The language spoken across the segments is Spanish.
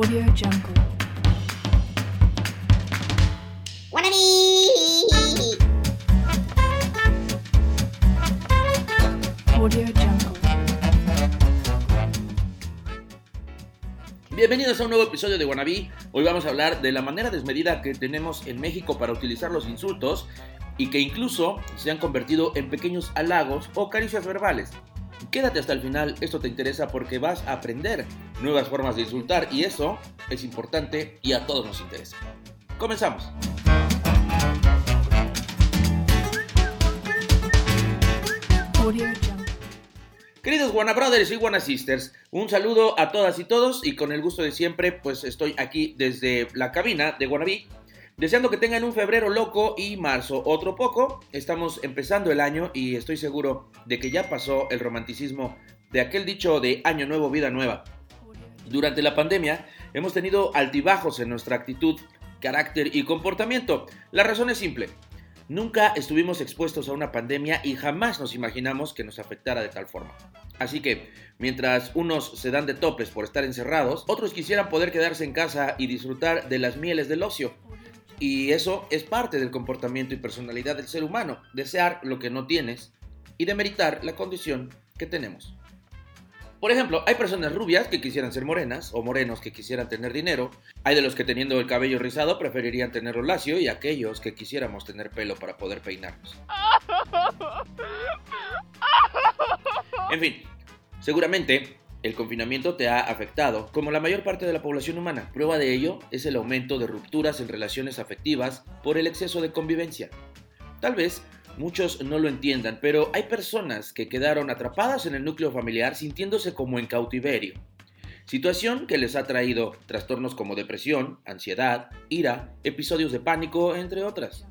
Audio Jungle. Audio Jungle. Bienvenidos a un nuevo episodio de Wannabe. Hoy vamos a hablar de la manera desmedida que tenemos en México para utilizar los insultos y que incluso se han convertido en pequeños halagos o caricias verbales. Quédate hasta el final, esto te interesa porque vas a aprender nuevas formas de insultar y eso es importante y a todos nos interesa. Comenzamos. Queridos Wanna Brothers y Wanna Sisters, un saludo a todas y todos y con el gusto de siempre, pues estoy aquí desde la cabina de Wannabe, deseando que tengan un febrero loco y marzo otro poco. Estamos empezando el año y estoy seguro de que ya pasó el romanticismo de aquel dicho de Año Nuevo, Vida Nueva. Durante la pandemia hemos tenido altibajos en nuestra actitud, carácter y comportamiento. La razón es simple. Nunca estuvimos expuestos a una pandemia y jamás nos imaginamos que nos afectara de tal forma. Así que, mientras unos se dan de topes por estar encerrados, otros quisieran poder quedarse en casa y disfrutar de las mieles del ocio. Y eso es parte del comportamiento y personalidad del ser humano, desear lo que no tienes y demeritar la condición que tenemos. Por ejemplo, hay personas rubias que quisieran ser morenas o morenos que quisieran tener dinero. Hay de los que teniendo el cabello rizado preferirían tenerlo lacio y aquellos que quisiéramos tener pelo para poder peinarnos. En fin, seguramente el confinamiento te ha afectado, como la mayor parte de la población humana. Prueba de ello es el aumento de rupturas en relaciones afectivas por el exceso de convivencia. Tal vez muchos no lo entiendan, pero hay personas que quedaron atrapadas en el núcleo familiar sintiéndose como en cautiverio. Situación que les ha traído trastornos como depresión, ansiedad, ira, episodios de pánico, entre otras.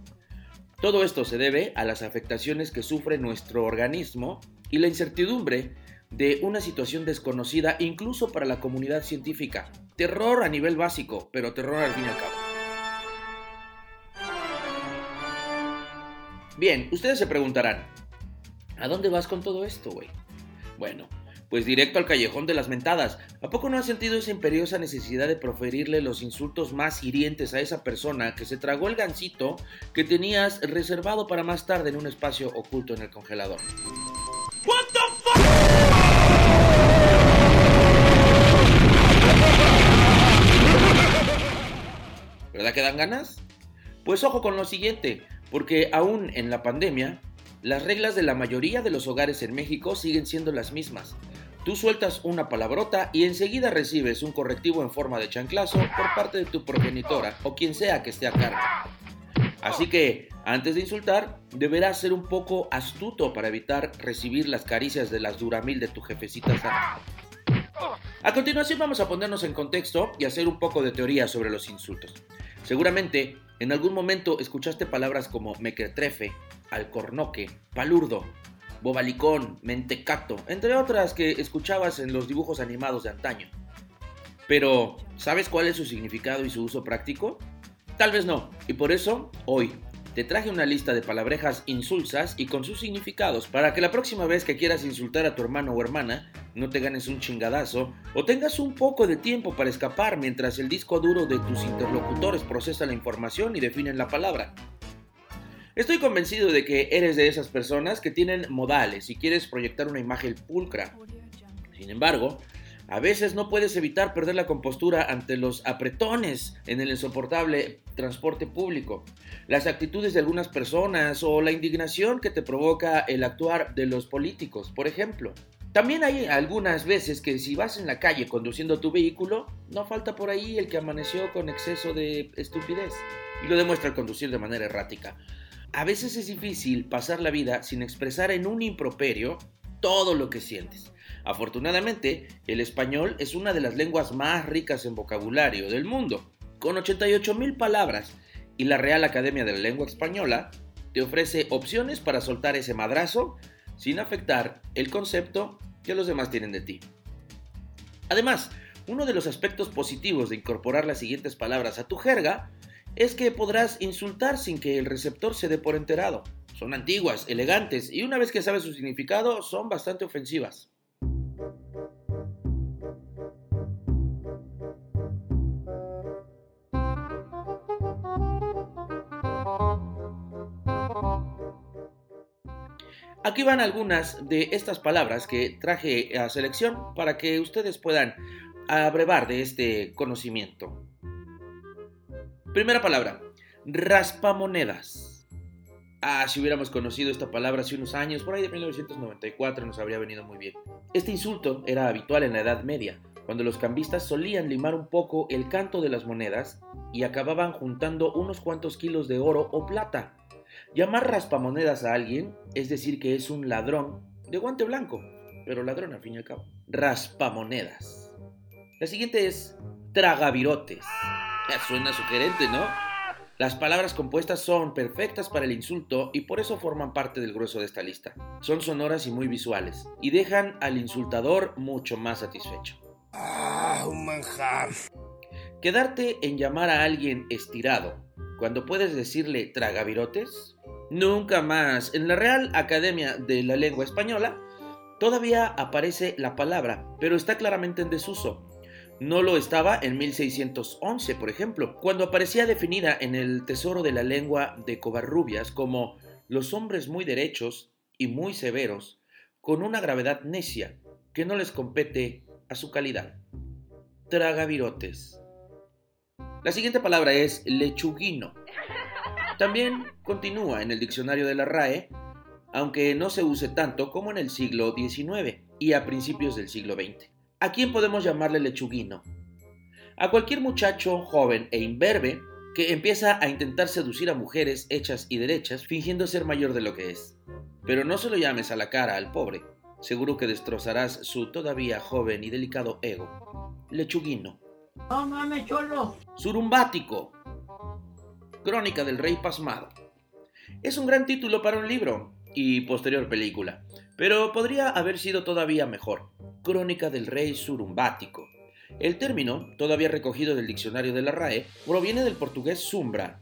Todo esto se debe a las afectaciones que sufre nuestro organismo y la incertidumbre de una situación desconocida incluso para la comunidad científica. Terror a nivel básico, pero terror al fin y al cabo. Bien, ustedes se preguntarán, ¿a dónde vas con todo esto, güey? Bueno, pues directo al callejón de las mentadas. ¿A poco no has sentido esa imperiosa necesidad de proferirle los insultos más hirientes a esa persona que se tragó el gansito que tenías reservado para más tarde en un espacio oculto en el congelador? ¿Verdad que dan ganas? Pues ojo con lo siguiente, porque aún en la pandemia, las reglas de la mayoría de los hogares en México siguen siendo las mismas. Tú sueltas una palabrota y enseguida recibes un correctivo en forma de chanclazo por parte de tu progenitora o quien sea que esté a cargo. Así que, antes de insultar, deberás ser un poco astuto para evitar recibir las caricias de las duramil de tu jefecita sana. A continuación vamos a ponernos en contexto y hacer un poco de teoría sobre los insultos. Seguramente en algún momento escuchaste palabras como mequetrefe, alcornoque, palurdo, bobalicón, mentecato, entre otras que escuchabas en los dibujos animados de antaño. Pero, ¿sabes cuál es su significado y su uso práctico? Tal vez no, y por eso, hoy, te traje una lista de palabrejas insulsas y con sus significados para que la próxima vez que quieras insultar a tu hermano o hermana, no te ganes un chingadazo o tengas un poco de tiempo para escapar mientras el disco duro de tus interlocutores procesa la información y definen la palabra. Estoy convencido de que eres de esas personas que tienen modales y quieres proyectar una imagen pulcra. Sin embargo, a veces no puedes evitar perder la compostura ante los apretones en el insoportable transporte público, las actitudes de algunas personas o la indignación que te provoca el actuar de los políticos, por ejemplo. También hay algunas veces que si vas en la calle conduciendo tu vehículo, no falta por ahí el que amaneció con exceso de estupidez y lo demuestra conducir de manera errática. A veces es difícil pasar la vida sin expresar en un improperio todo lo que sientes. Afortunadamente, el español es una de las lenguas más ricas en vocabulario del mundo, con 88.000 palabras, y la Real Academia de la Lengua Española te ofrece opciones para soltar ese madrazo sin afectar el concepto que los demás tienen de ti. Además, uno de los aspectos positivos de incorporar las siguientes palabras a tu jerga es que podrás insultar sin que el receptor se dé por enterado. Son antiguas, elegantes y una vez que sabes su significado son bastante ofensivas. Aquí van algunas de estas palabras que traje a selección para que ustedes puedan abrevar de este conocimiento. Primera palabra, raspamonedas. Ah, si hubiéramos conocido esta palabra hace unos años, por ahí de 1994 nos habría venido muy bien. Este insulto era habitual en la Edad Media, cuando los cambistas solían limar un poco el canto de las monedas y acababan juntando unos cuantos kilos de oro o plata. Llamar raspamonedas a alguien es decir que es un ladrón de guante blanco, pero ladrón al fin y al cabo. Raspamonedas. La siguiente es tragavirotes. Suena sugerente, ¿no? Las palabras compuestas son perfectas para el insulto y por eso forman parte del grueso de esta lista. Son sonoras y muy visuales, y dejan al insultador mucho más satisfecho. Ah, un manjar. Quedarte en llamar a alguien estirado cuando puedes decirle tragavirotes? Nunca más. En la Real Academia de la Lengua Española todavía aparece la palabra, pero está claramente en desuso. No lo estaba en 1611, por ejemplo, cuando aparecía definida en el Tesoro de la Lengua de Covarrubias como los hombres muy derechos y muy severos, con una gravedad necia que no les compete a su calidad. Tragavirotes. La siguiente palabra es lechuguino. También continúa en el diccionario de la RAE, aunque no se use tanto como en el siglo XIX y a principios del siglo XX. ¿A quién podemos llamarle lechuguino? A cualquier muchacho joven e imberbe que empieza a intentar seducir a mujeres hechas y derechas fingiendo ser mayor de lo que es. Pero no se lo llames a la cara al pobre, seguro que destrozarás su todavía joven y delicado ego. Lechuguino. No mames, cholo. Surumbático. Crónica del Rey Pasmado. Es un gran título para un libro y posterior película, pero podría haber sido todavía mejor. Crónica del Rey Surumbático. El término, todavía recogido del diccionario de la RAE, proviene del portugués sumbra,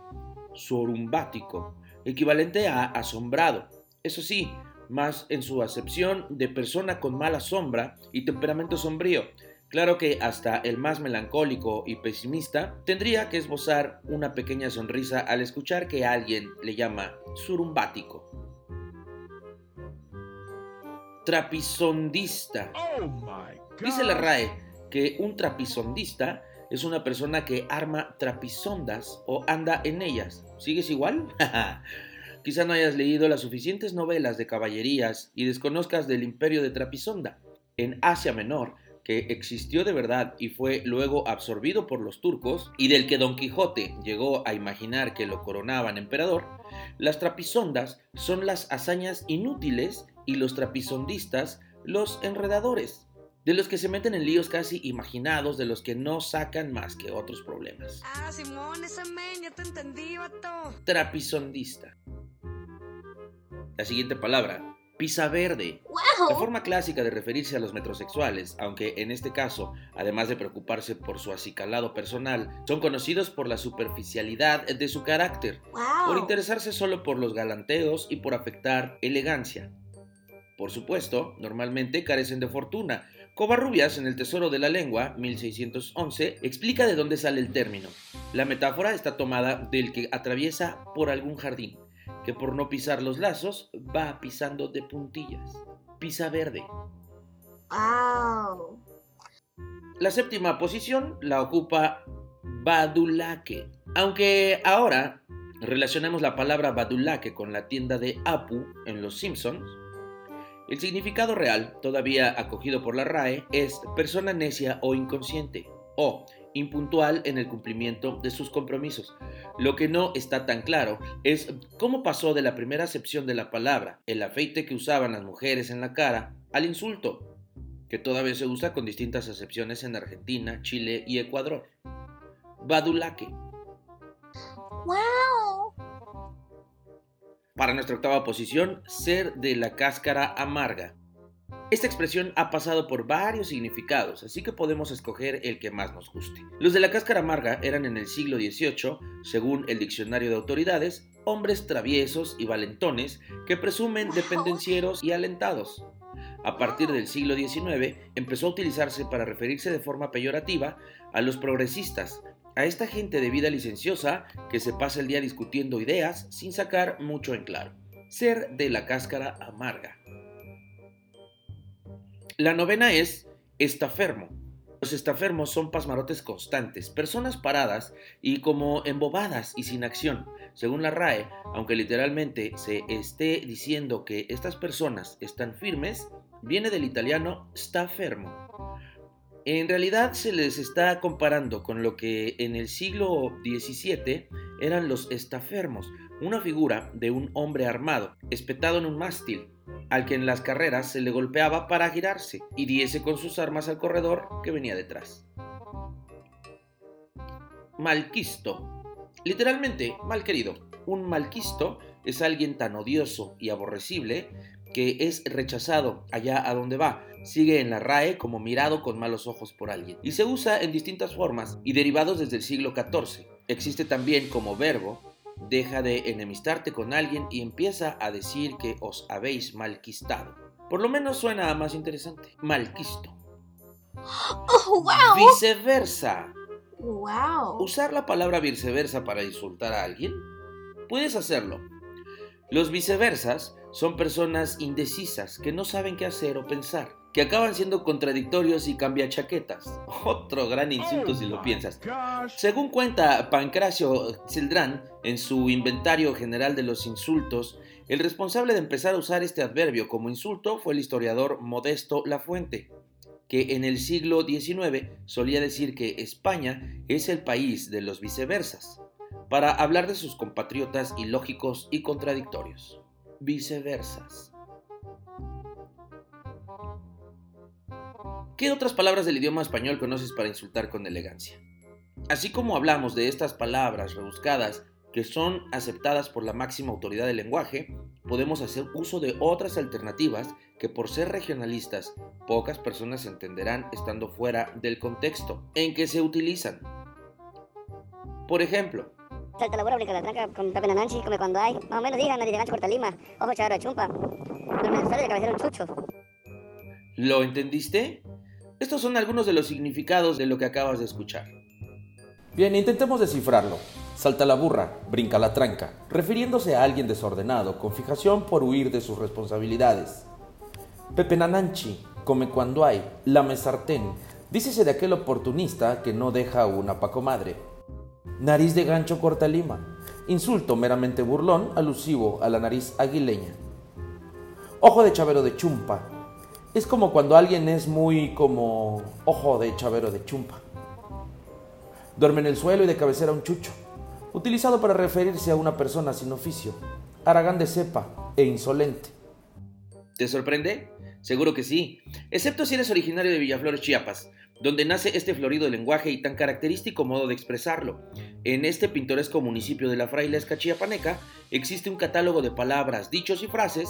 surumbático, equivalente a asombrado. Eso sí, más en su acepción de persona con mala sombra y temperamento sombrío. Claro que hasta el más melancólico y pesimista tendría que esbozar una pequeña sonrisa al escuchar que alguien le llama surumbático. Trapisondista. Dice la RAE que un trapisondista es una persona que arma trapisondas o anda en ellas. ¿Sigues igual? Quizá no hayas leído las suficientes novelas de caballerías y desconozcas del imperio de Trapisonda. En Asia Menor, que existió de verdad y fue luego absorbido por los turcos, y del que Don Quijote llegó a imaginar que lo coronaban emperador, las trapisondas son las hazañas inútiles y los trapisondistas los enredadores, de los que se meten en líos casi imaginados, de los que no sacan más que otros problemas. Ah, Simón, ese men, ya te entendí, vato. Trapisondista. La siguiente palabra, pisa verde. La forma clásica de referirse a los metrosexuales, aunque en este caso, además de preocuparse por su acicalado personal, son conocidos por la superficialidad de su carácter, por interesarse solo por los galanteos y por afectar elegancia. Por supuesto, normalmente carecen de fortuna. Covarrubias, en El Tesoro de la Lengua, 1611, explica de dónde sale el término. La metáfora está tomada del que atraviesa por algún jardín, que por no pisar los lazos va pisando de puntillas. Pisa verde. Wow. La séptima posición la ocupa Badulaque. Aunque ahora relacionemos la palabra Badulaque con la tienda de Apu en Los Simpsons, el significado real, todavía acogido por la RAE, es persona necia o inconsciente, o impuntual en el cumplimiento de sus compromisos. Lo que no está tan claro es cómo pasó de la primera acepción de la palabra, el afeite que usaban las mujeres en la cara, al insulto, que todavía se usa con distintas acepciones en Argentina, Chile y Ecuador. Badulaque. Wow. Para nuestra octava posición, ser de la cáscara amarga. Esta expresión ha pasado por varios significados, así que podemos escoger el que más nos guste. Los de la cáscara amarga eran en el siglo XVIII, según el diccionario de autoridades, hombres traviesos y valentones que presumen de pendencieros y alentados. A partir del siglo XIX empezó a utilizarse para referirse de forma peyorativa a los progresistas, a esta gente de vida licenciosa que se pasa el día discutiendo ideas sin sacar mucho en claro. ser de la cáscara amarga. La novena es estafermo. Los estafermos son pasmarotes constantes, personas paradas y como embobadas y sin acción. Según la RAE, aunque literalmente se esté diciendo que estas personas están firmes, viene del italiano sta fermo. En realidad se les está comparando con lo que en el siglo XVII eran los estafermos, una figura de un hombre armado, espetado en un mástil, al que en las carreras se le golpeaba para girarse y diese con sus armas al corredor que venía detrás. Malquisto. Literalmente, mal querido. Un malquisto es alguien tan odioso y aborrecible que es rechazado allá a donde va. Sigue en la RAE como mirado con malos ojos por alguien. Y se usa en distintas formas y derivados desde el siglo XIV. Existe también como verbo deja de enemistarte con alguien y empieza a decir que os habéis malquistado. Por lo menos suena más interesante. Malquisto. Oh, wow. Viceversa. Wow. ¿Usar la palabra viceversa para insultar a alguien? Puedes hacerlo. Los viceversas son personas indecisas que no saben qué hacer o pensar, que acaban siendo contradictorios y cambiachaquetas. Otro gran insulto si lo piensas. Según cuenta Pancracio Cildrán en su Inventario General de los Insultos, el responsable de empezar a usar este adverbio como insulto fue el historiador Modesto Lafuente, que en el siglo XIX solía decir que España es el país de los viceversas, para hablar de sus compatriotas ilógicos y contradictorios. Viceversas. ¿Qué otras palabras del idioma español conoces para insultar con elegancia? Así como hablamos de estas palabras rebuscadas que son aceptadas por la máxima autoridad del lenguaje, podemos hacer uso de otras alternativas que por ser regionalistas pocas personas entenderán estando fuera del contexto en que se utilizan. Por ejemplo, Salta la burra, brinca la tranca, con Pepe Nananchi, come cuando hay. Más o menos digan, nariz de gancho, corta lima, ojo chavero de chumpa. Duerme en el suelo y de cabecera un chucho. ¿lo entendiste? Estos son algunos de los significados de lo que acabas de escuchar. Bien, intentemos descifrarlo. Salta la burra, brinca la tranca, refiriéndose a alguien desordenado, con fijación por huir de sus responsabilidades. Pepe Nananchi, come cuando hay, lame sartén, dícese de aquel oportunista que no deja una pacomadre. Nariz de gancho corta lima, insulto meramente burlón alusivo a la nariz aguileña. Ojo de chavero de chumpa, es como cuando alguien es muy como ojo de chavero de chumpa. Duerme en el suelo y de cabecera un chucho, utilizado para referirse a una persona sin oficio, aragán de cepa e insolente. ¿Te sorprende? Seguro que sí, excepto si eres originario de Villaflores, Chiapas, donde nace este florido lenguaje y tan característico modo de expresarlo. En este pintoresco municipio de la frailesca chiapaneca existe un catálogo de palabras, dichos y frases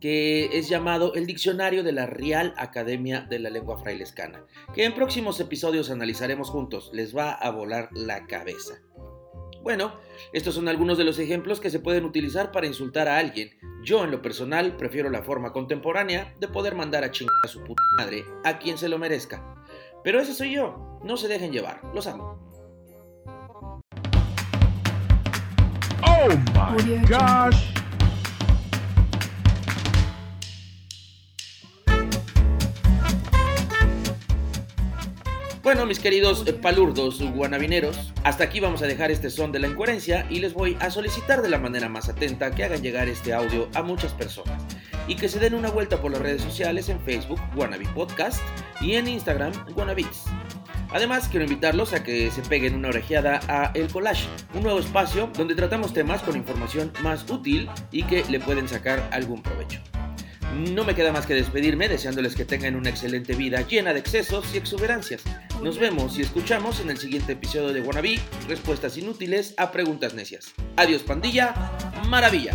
que es llamado el Diccionario de la Real Academia de la Lengua Frailescana, que en próximos episodios analizaremos juntos. Les va a volar la cabeza. Bueno, estos son algunos de los ejemplos que se pueden utilizar para insultar a alguien. Yo en lo personal prefiero la forma contemporánea de poder mandar a chingar a su puta madre a quien se lo merezca. Pero ese soy yo, no se dejen llevar, los amo. Oh my gosh. Bueno, mis queridos eh, palurdos guanabineros, hasta aquí vamos a dejar este son de la incoherencia y les voy a solicitar de la manera más atenta que hagan llegar este audio a muchas personas y que se den una vuelta por las redes sociales en Facebook, Wannabe Podcast, y en Instagram, Wannabits. Además, quiero invitarlos a que se peguen una orejeada a El Collage, un nuevo espacio donde tratamos temas con información más útil y que le pueden sacar algún provecho. No me queda más que despedirme deseándoles que tengan una excelente vida llena de excesos y exuberancias. Nos vemos y escuchamos en el siguiente episodio de Wannabe, respuestas inútiles a preguntas necias. Adiós pandilla, maravilla.